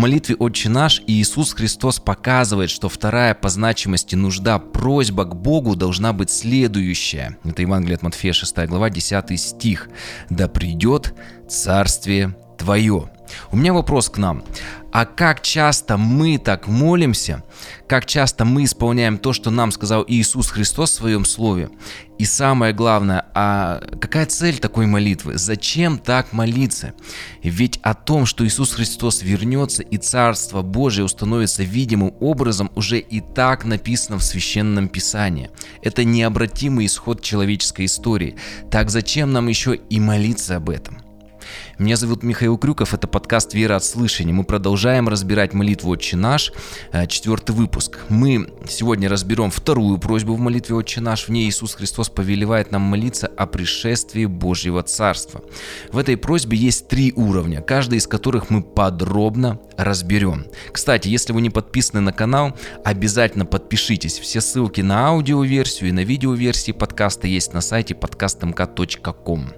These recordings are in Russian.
молитве «Отче наш» Иисус Христос показывает, что вторая по значимости нужда, просьба к Богу должна быть следующая. Это Евангелие от Матфея 6 глава 10 стих. «Да придет Царствие Твое». У меня вопрос к нам. А как часто мы так молимся, как часто мы исполняем то, что нам сказал Иисус Христос в своем слове? И самое главное, а какая цель такой молитвы? Зачем так молиться? Ведь о том, что Иисус Христос вернется и Царство Божие установится видимым образом, уже и так написано в Священном Писании. Это необратимый исход человеческой истории. Так зачем нам еще и молиться об этом? Меня зовут Михаил Крюков, это подкаст «Вера от слышания». Мы продолжаем разбирать молитву «Отче наш», э, четвертый выпуск. Мы сегодня разберем вторую просьбу в молитве «Отче наш». В ней Иисус Христос повелевает нам молиться о пришествии Божьего Царства. В этой просьбе есть три уровня, каждый из которых мы подробно разберем. Кстати, если вы не подписаны на канал, обязательно подпишитесь. Все ссылки на аудиоверсию и на видеоверсии подкаста есть на сайте podcastmk.com.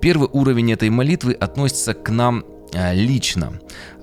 Первый уровень этой молитвы относится к нам э, лично.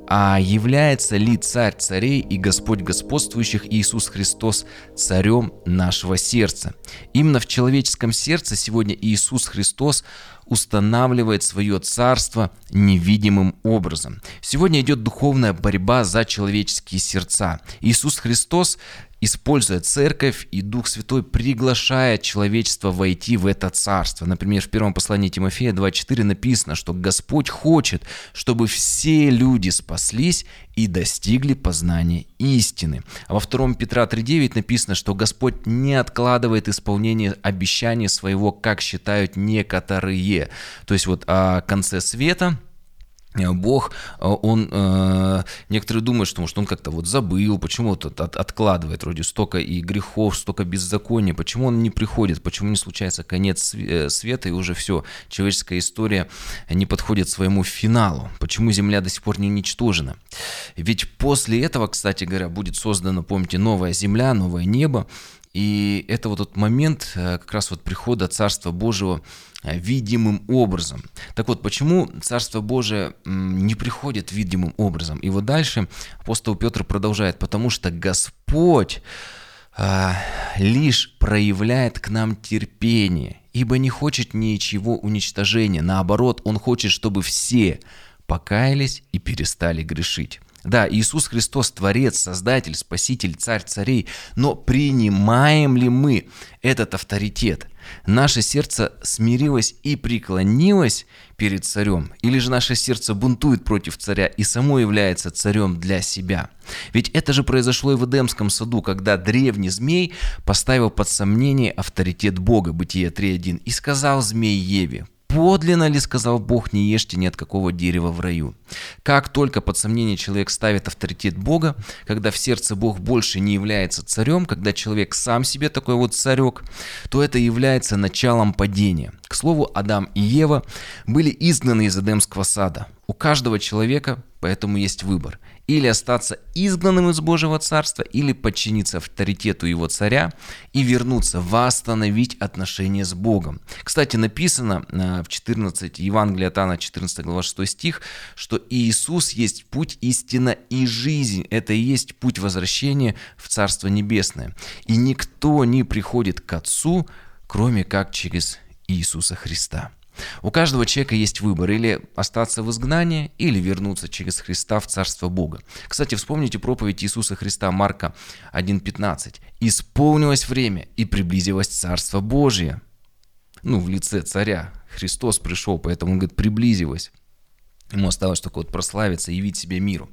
А является ли Царь царей и Господь господствующих Иисус Христос царем нашего сердца? Именно в человеческом сердце сегодня Иисус Христос устанавливает свое царство невидимым образом. Сегодня идет духовная борьба за человеческие сердца. Иисус Христос используя церковь и Дух Святой приглашает человечество войти в это царство. Например, в первом послании Тимофея 2.4 написано, что Господь хочет, чтобы все люди спаслись и достигли познания истины. А во втором Петра 3.9 написано, что Господь не откладывает исполнение обещания своего, как считают некоторые. То есть вот о конце света – Бог, э, он, э, некоторые думают, что может он как-то вот забыл, почему вот от, откладывает вроде столько и грехов, столько беззакония, почему он не приходит, почему не случается конец света и уже все, человеческая история не подходит своему финалу, почему Земля до сих пор не уничтожена. Ведь после этого, кстати говоря, будет создана, помните, новая Земля, новое небо, и это вот тот момент как раз вот прихода Царства Божьего Э, видимым образом. Так вот, почему Царство Божие не приходит видимым образом? И вот дальше апостол Петр продолжает, потому что Господь а, лишь проявляет к нам терпение, ибо не хочет ничего уничтожения, наоборот, Он хочет, чтобы все покаялись и перестали грешить. Да, Иисус Христос – Творец, Создатель, Спаситель, Царь царей, но принимаем ли мы этот авторитет? Наше сердце смирилось и преклонилось перед царем, или же наше сердце бунтует против царя и само является царем для себя? Ведь это же произошло и в Эдемском саду, когда древний змей поставил под сомнение авторитет Бога, Бытие 3.1, и сказал змей Еве, Подлинно ли, сказал Бог, не ешьте ни от какого дерева в раю? Как только под сомнение человек ставит авторитет Бога, когда в сердце Бог больше не является царем, когда человек сам себе такой вот царек, то это является началом падения. К слову, Адам и Ева были изгнаны из Эдемского сада. У каждого человека поэтому есть выбор – или остаться изгнанным из Божьего Царства, или подчиниться авторитету его царя и вернуться, восстановить отношения с Богом. Кстати, написано э, в 14 Евангелии от Иоанна, 14 глава 6 стих, что Иисус есть путь, истина и жизнь. Это и есть путь возвращения в Царство Небесное. И никто не приходит к Отцу, кроме как через Иисуса Христа. У каждого человека есть выбор или остаться в изгнании, или вернуться через Христа в Царство Бога. Кстати, вспомните проповедь Иисуса Христа Марка 1.15. «Исполнилось время, и приблизилось Царство Божие». Ну, в лице царя. Христос пришел, поэтому он говорит, приблизилось. Ему осталось только вот прославиться и явить себя миру.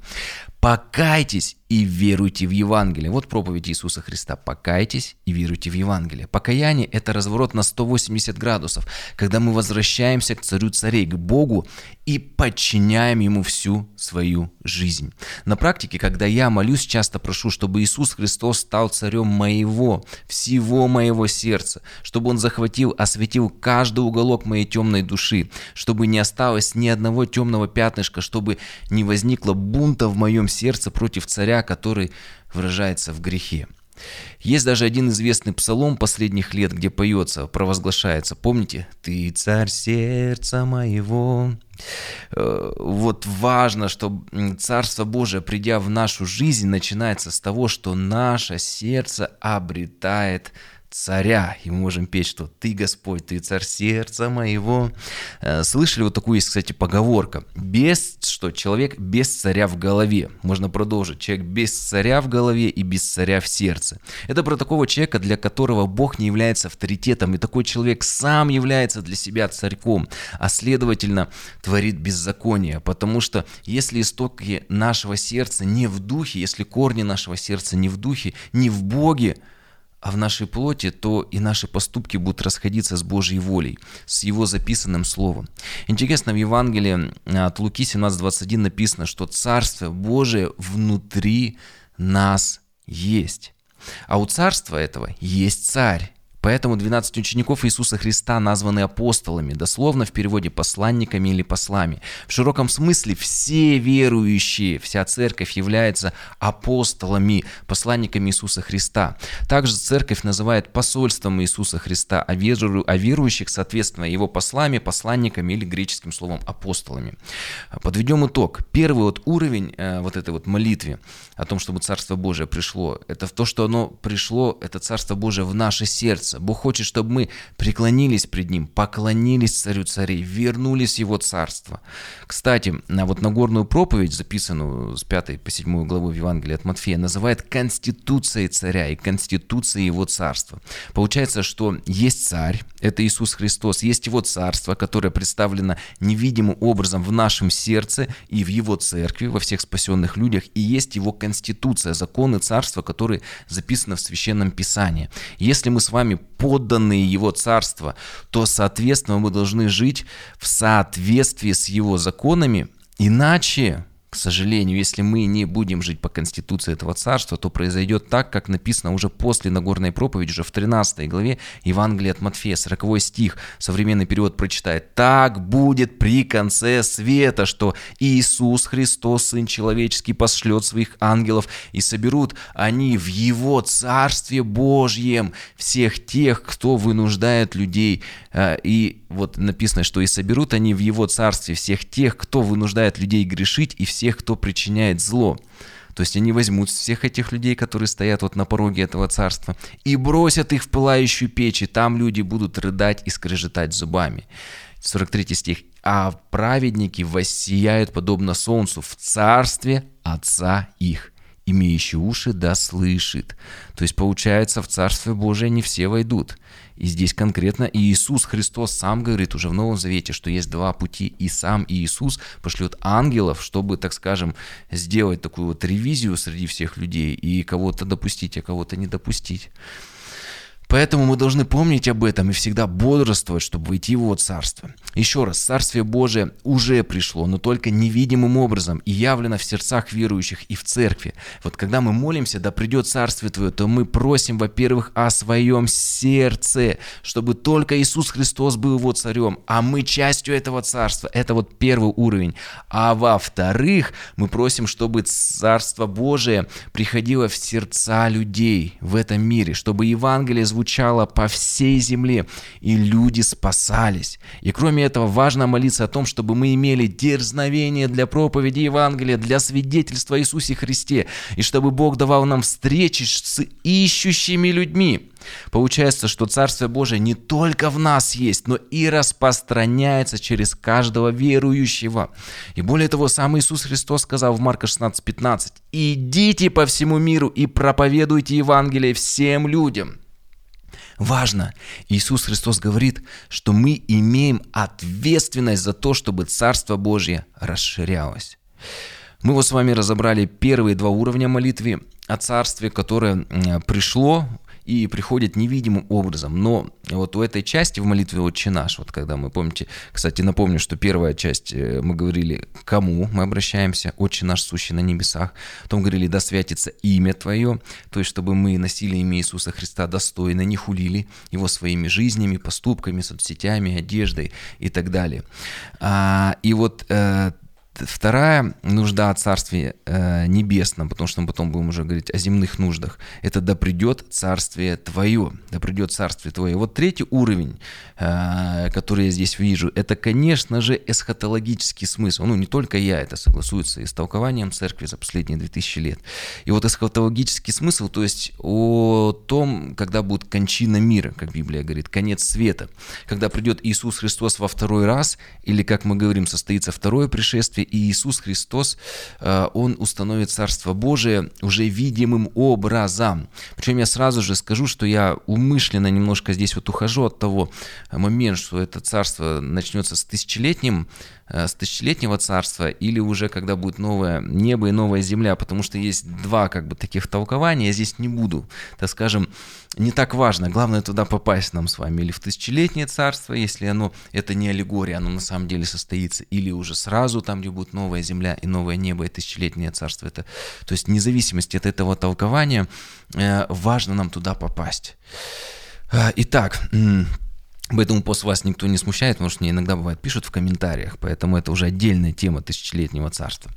Покайтесь и веруйте в Евангелие. Вот проповедь Иисуса Христа. Покайтесь и веруйте в Евангелие. Покаяние – это разворот на 180 градусов, когда мы возвращаемся к царю царей, к Богу и подчиняем Ему всю свою жизнь. На практике, когда я молюсь, часто прошу, чтобы Иисус Христос стал царем моего, всего моего сердца, чтобы Он захватил, осветил каждый уголок моей темной души, чтобы не осталось ни одного темного пятнышка, чтобы не возникло бунта в моем сердце против царя, который выражается в грехе. Есть даже один известный псалом последних лет, где поется, провозглашается. Помните? «Ты царь сердца моего». Э, вот важно, что Царство Божие, придя в нашу жизнь, начинается с того, что наше сердце обретает царя. И мы можем петь, что «Ты, Господь, Ты царь сердца моего». Э, слышали вот такую есть, кстати, поговорка. Без, что человек без царя в голове. Можно продолжить. Человек без царя в голове и без царя в сердце. Это про такого человека, для которого Бог не является авторитетом. И такой человек сам является для себя царьком, а следовательно творит беззаконие. Потому что если истоки нашего сердца не в духе, если корни нашего сердца не в духе, не в Боге, а в нашей плоти, то и наши поступки будут расходиться с Божьей волей, с Его записанным Словом. Интересно, в Евангелии от Луки 17.21 написано, что Царство Божие внутри нас есть. А у Царства этого есть Царь. Поэтому 12 учеников Иисуса Христа названы апостолами, дословно в переводе посланниками или послами. В широком смысле все верующие, вся церковь является апостолами, посланниками Иисуса Христа. Также церковь называет посольством Иисуса Христа, а, веру, а верующих, соответственно, его послами, посланниками или греческим словом апостолами. Подведем итог. Первый вот уровень э, вот этой вот молитвы о том, чтобы Царство Божие пришло, это в то, что оно пришло, это Царство Божие в наше сердце, сердца. Бог хочет, чтобы мы преклонились пред Ним, поклонились Царю Царей, вернулись в Его Царство. Кстати, на вот Нагорную проповедь, записанную с 5 по 7 главу Евангелия от Матфея, называет Конституцией Царя и Конституцией Его Царства. Получается, что есть Царь, это Иисус Христос, есть Его Царство, которое представлено невидимым образом в нашем сердце и в Его Церкви, во всех спасенных людях, и есть Его Конституция, законы Царства, которые записаны в Священном Писании. Если мы с вами подданные Его Царства, то, соответственно, мы должны жить в соответствии с Его законами, иначе сожалению, если мы не будем жить по конституции этого царства, то произойдет так, как написано уже после Нагорной проповеди, уже в 13 главе Евангелия от Матфея, 40 стих, современный перевод прочитает. «Так будет при конце света, что Иисус Христос, Сын Человеческий, пошлет своих ангелов, и соберут они в Его Царстве Божьем всех тех, кто вынуждает людей». Э, и вот написано, что «и соберут они в Его Царстве всех тех, кто вынуждает людей грешить, и все всех, кто причиняет зло. То есть они возьмут всех этих людей, которые стоят вот на пороге этого царства, и бросят их в пылающую печь, и там люди будут рыдать и скрежетать зубами. 43 стих. «А праведники воссияют подобно солнцу в царстве Отца их» имеющий уши да слышит. То есть получается, в Царствие Божие не все войдут. И здесь конкретно Иисус Христос сам говорит уже в Новом Завете, что есть два пути, и сам Иисус пошлет ангелов, чтобы, так скажем, сделать такую вот ревизию среди всех людей и кого-то допустить, а кого-то не допустить. Поэтому мы должны помнить об этом и всегда бодрствовать, чтобы войти в Его Царство. Еще раз, Царствие Божие уже пришло, но только невидимым образом и явлено в сердцах верующих и в церкви. Вот когда мы молимся, да придет Царствие Твое, то мы просим, во-первых, о своем сердце, чтобы только Иисус Христос был Его Царем, а мы частью этого Царства. Это вот первый уровень. А во-вторых, мы просим, чтобы Царство Божие приходило в сердца людей в этом мире, чтобы Евангелие звучало звучало по всей земле, и люди спасались. И кроме этого, важно молиться о том, чтобы мы имели дерзновение для проповеди Евангелия, для свидетельства Иисусе Христе, и чтобы Бог давал нам встречи с ищущими людьми. Получается, что Царствие Божие не только в нас есть, но и распространяется через каждого верующего. И более того, сам Иисус Христос сказал в Марка 16:15, «Идите по всему миру и проповедуйте Евангелие всем людям». Важно, Иисус Христос говорит, что мы имеем ответственность за то, чтобы Царство Божье расширялось. Мы вот с вами разобрали первые два уровня молитвы о Царстве, которое пришло и приходит невидимым образом. Но вот у этой части в молитве «Отче наш», вот когда мы, помните, кстати, напомню, что первая часть, э, мы говорили, кому мы обращаемся, «Отче наш, сущий на небесах», потом говорили «Да святится имя Твое», то есть чтобы мы носили имя Иисуса Христа достойно, не хулили Его своими жизнями, поступками, соцсетями, одеждой и так далее. А, и вот э, вторая нужда о Царстве э, Небесном, потому что мы потом будем уже говорить о земных нуждах, это «да придет Царствие Твое», «да придет Царствие Твое». Вот третий уровень, э, который я здесь вижу, это, конечно же, эсхатологический смысл. Ну, не только я, это согласуется и с толкованием церкви за последние 2000 лет. И вот эсхатологический смысл, то есть о том, когда будет кончина мира, как Библия говорит, конец света, когда придет Иисус Христос во второй раз, или, как мы говорим, состоится второе пришествие, и Иисус Христос, э, Он установит Царство Божие уже видимым образом. Причем я сразу же скажу, что я умышленно немножко здесь вот ухожу от того момента, что это царство начнется с тысячелетним с тысячелетнего царства или уже когда будет новое небо и новая земля, потому что есть два как бы таких толкования, я здесь не буду, так скажем, не так важно, главное туда попасть нам с вами или в тысячелетнее царство, если оно, это не аллегория, оно на самом деле состоится, или уже сразу там, где будет новая земля и новое небо и тысячелетнее царство, это, то есть вне зависимости от этого толкования, э, важно нам туда попасть. Э, итак, Поэтому после вас никто не смущает, потому что мне иногда бывает пишут в комментариях, поэтому это уже отдельная тема тысячелетнего царства.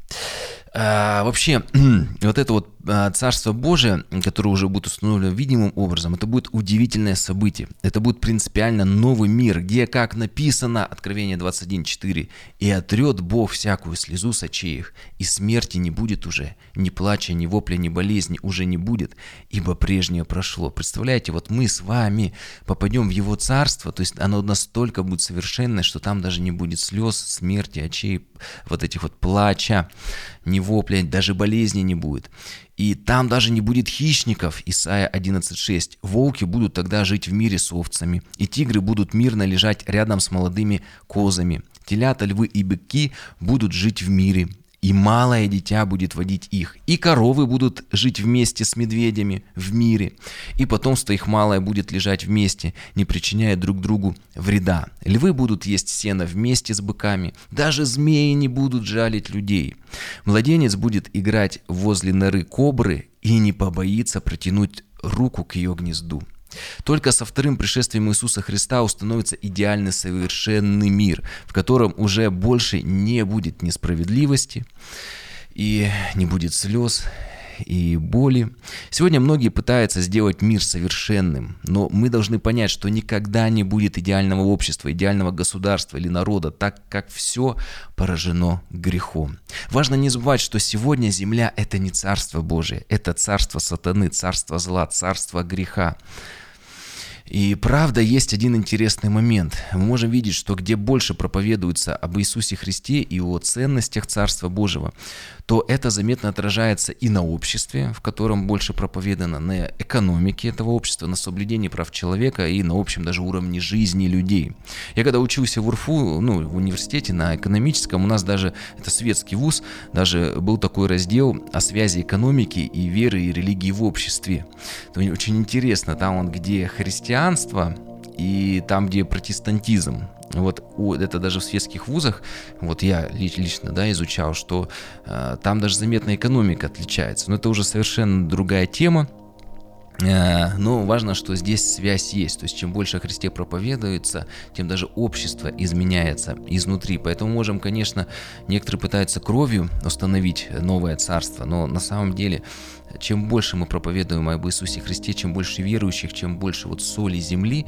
А, вообще, вот это вот а, Царство Божие, которое уже будет установлено видимым образом, это будет удивительное событие. Это будет принципиально новый мир, где, как написано, Откровение 21.4, «И отрет Бог всякую слезу с очей их, и смерти не будет уже, ни плача, ни вопля, ни болезни уже не будет, ибо прежнее прошло». Представляете, вот мы с вами попадем в Его Царство, то есть оно настолько будет совершенное, что там даже не будет слез, смерти, очей, вот этих вот плача, ни вопля, даже болезни не будет. И там даже не будет хищников, Исайя 11.6. Волки будут тогда жить в мире с овцами, и тигры будут мирно лежать рядом с молодыми козами. Телята, львы и быки будут жить в мире, и малое дитя будет водить их, и коровы будут жить вместе с медведями в мире, и потомство их малое будет лежать вместе, не причиняя друг другу вреда. Львы будут есть сено вместе с быками, даже змеи не будут жалить людей. Младенец будет играть возле норы кобры и не побоится протянуть руку к ее гнезду. Только со вторым пришествием Иисуса Христа установится идеальный совершенный мир, в котором уже больше не будет несправедливости и не будет слез и боли. Сегодня многие пытаются сделать мир совершенным, но мы должны понять, что никогда не будет идеального общества, идеального государства или народа, так как все поражено грехом. Важно не забывать, что сегодня земля – это не царство Божие, это царство сатаны, царство зла, царство греха. И правда, есть один интересный момент. Мы можем видеть, что где больше проповедуется об Иисусе Христе и о ценностях Царства Божьего, то это заметно отражается и на обществе, в котором больше проповедано, на экономике этого общества, на соблюдении прав человека и на общем даже уровне жизни людей. Я когда учился в УРФУ, ну, в университете на экономическом, у нас даже, это светский вуз, даже был такой раздел о связи экономики и веры и религии в обществе. Это очень интересно, там он, где христианство и там, где протестантизм. Вот это даже в светских вузах, вот я лично да, изучал, что э, там даже заметная экономика отличается. Но это уже совершенно другая тема. Э, но важно, что здесь связь есть. То есть чем больше о Христе проповедуется, тем даже общество изменяется изнутри. Поэтому можем, конечно, некоторые пытаются кровью установить новое царство, но на самом деле чем больше мы проповедуем об Иисусе Христе, чем больше верующих, чем больше вот соли земли,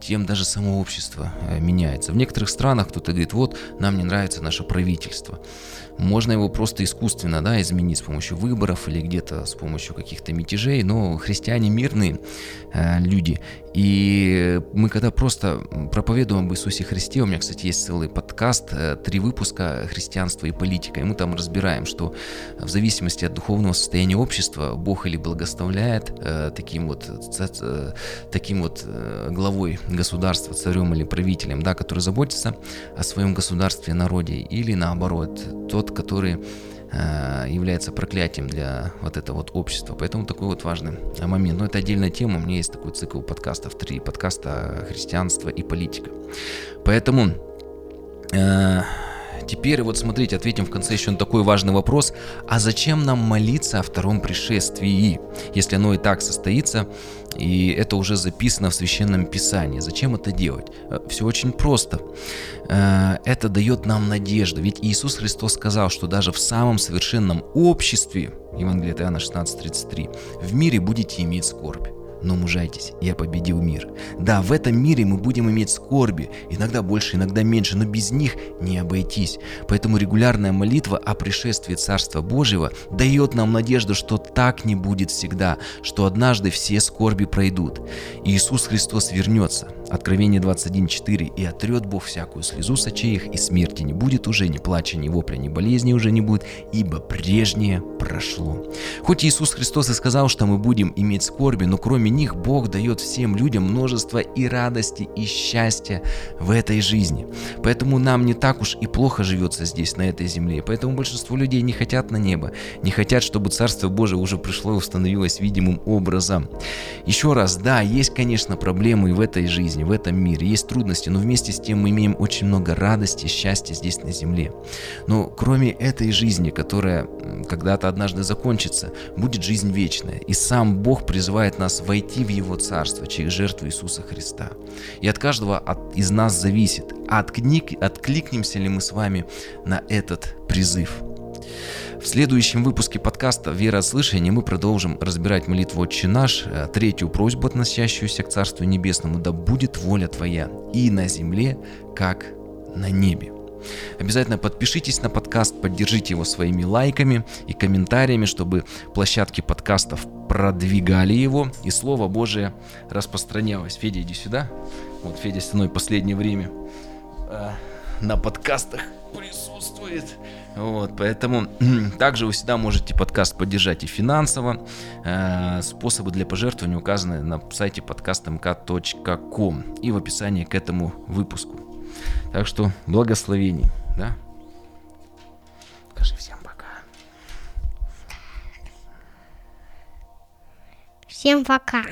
тем даже само общество э, меняется. В некоторых странах кто-то говорит, вот, нам не нравится наше правительство. Можно его просто искусственно да, изменить с помощью выборов или где-то с помощью каких-то мятежей, но христиане мирные э, люди. И мы когда просто проповедуем об Иисусе Христе, у меня, кстати, есть целый подкаст, э, три выпуска «Христианство и политика», и мы там разбираем, что в зависимости от духовного состояния общества Бог или благословляет э, таким вот, э, таким вот главой государства, царем или правителем, да, который заботится о своем государстве, народе, или наоборот, тот который является проклятием для вот этого вот общества. Поэтому такой вот важный момент. Но это отдельная тема. У меня есть такой цикл подкастов, три подкаста «Христианство и политика». Поэтому э, теперь вот смотрите, ответим в конце еще на такой важный вопрос. А зачем нам молиться о втором пришествии, если оно и так состоится, и это уже записано в Священном Писании? Зачем это делать? Э, Все очень просто. Э, это дает нам надежду. Ведь Иисус Христос сказал, что даже в самом совершенном обществе, Евангелие от Иоанна 16:33, в мире будете иметь скорбь но мужайтесь, я победил мир. Да, в этом мире мы будем иметь скорби, иногда больше, иногда меньше, но без них не обойтись. Поэтому регулярная молитва о пришествии Царства Божьего дает нам надежду, что так не будет всегда, что однажды все скорби пройдут. И Иисус Христос вернется. Откровение 21.4 «И отрет Бог всякую слезу с очей их, и смерти не будет уже, ни плача, ни вопля, ни болезни уже не будет, ибо прежнее прошло». Хоть Иисус Христос и сказал, что мы будем иметь скорби, но кроме них Бог дает всем людям множество и радости, и счастья в этой жизни. Поэтому нам не так уж и плохо живется здесь, на этой земле. Поэтому большинство людей не хотят на небо, не хотят, чтобы Царство Божие уже пришло и установилось видимым образом. Еще раз, да, есть, конечно, проблемы и в этой жизни, в этом мире, есть трудности, но вместе с тем мы имеем очень много радости, счастья здесь на земле. Но кроме этой жизни, которая когда-то однажды закончится, будет жизнь вечная. И сам Бог призывает нас войти в Его Царство через жертву Иисуса Христа. И от каждого от, из нас зависит, отклик, откликнемся ли мы с вами на этот призыв. В следующем выпуске подкаста «Вера от слышания» мы продолжим разбирать молитву «Отче наш», э, третью просьбу, относящуюся к Царству Небесному «Да будет воля Твоя и на земле, как на небе». Обязательно подпишитесь на подкаст, поддержите его своими лайками и комментариями, чтобы площадки подкастов продвигали его и Слово Божие распространялось. Федя, иди сюда. Вот Федя со мной последнее время э, на подкастах присутствует. Вот, поэтому также вы всегда можете подкаст поддержать и финансово. Э, способы для пожертвования указаны на сайте подкастмк.ком и в описании к этому выпуску. Так что благословений, да? Скажи всем пока. Всем пока.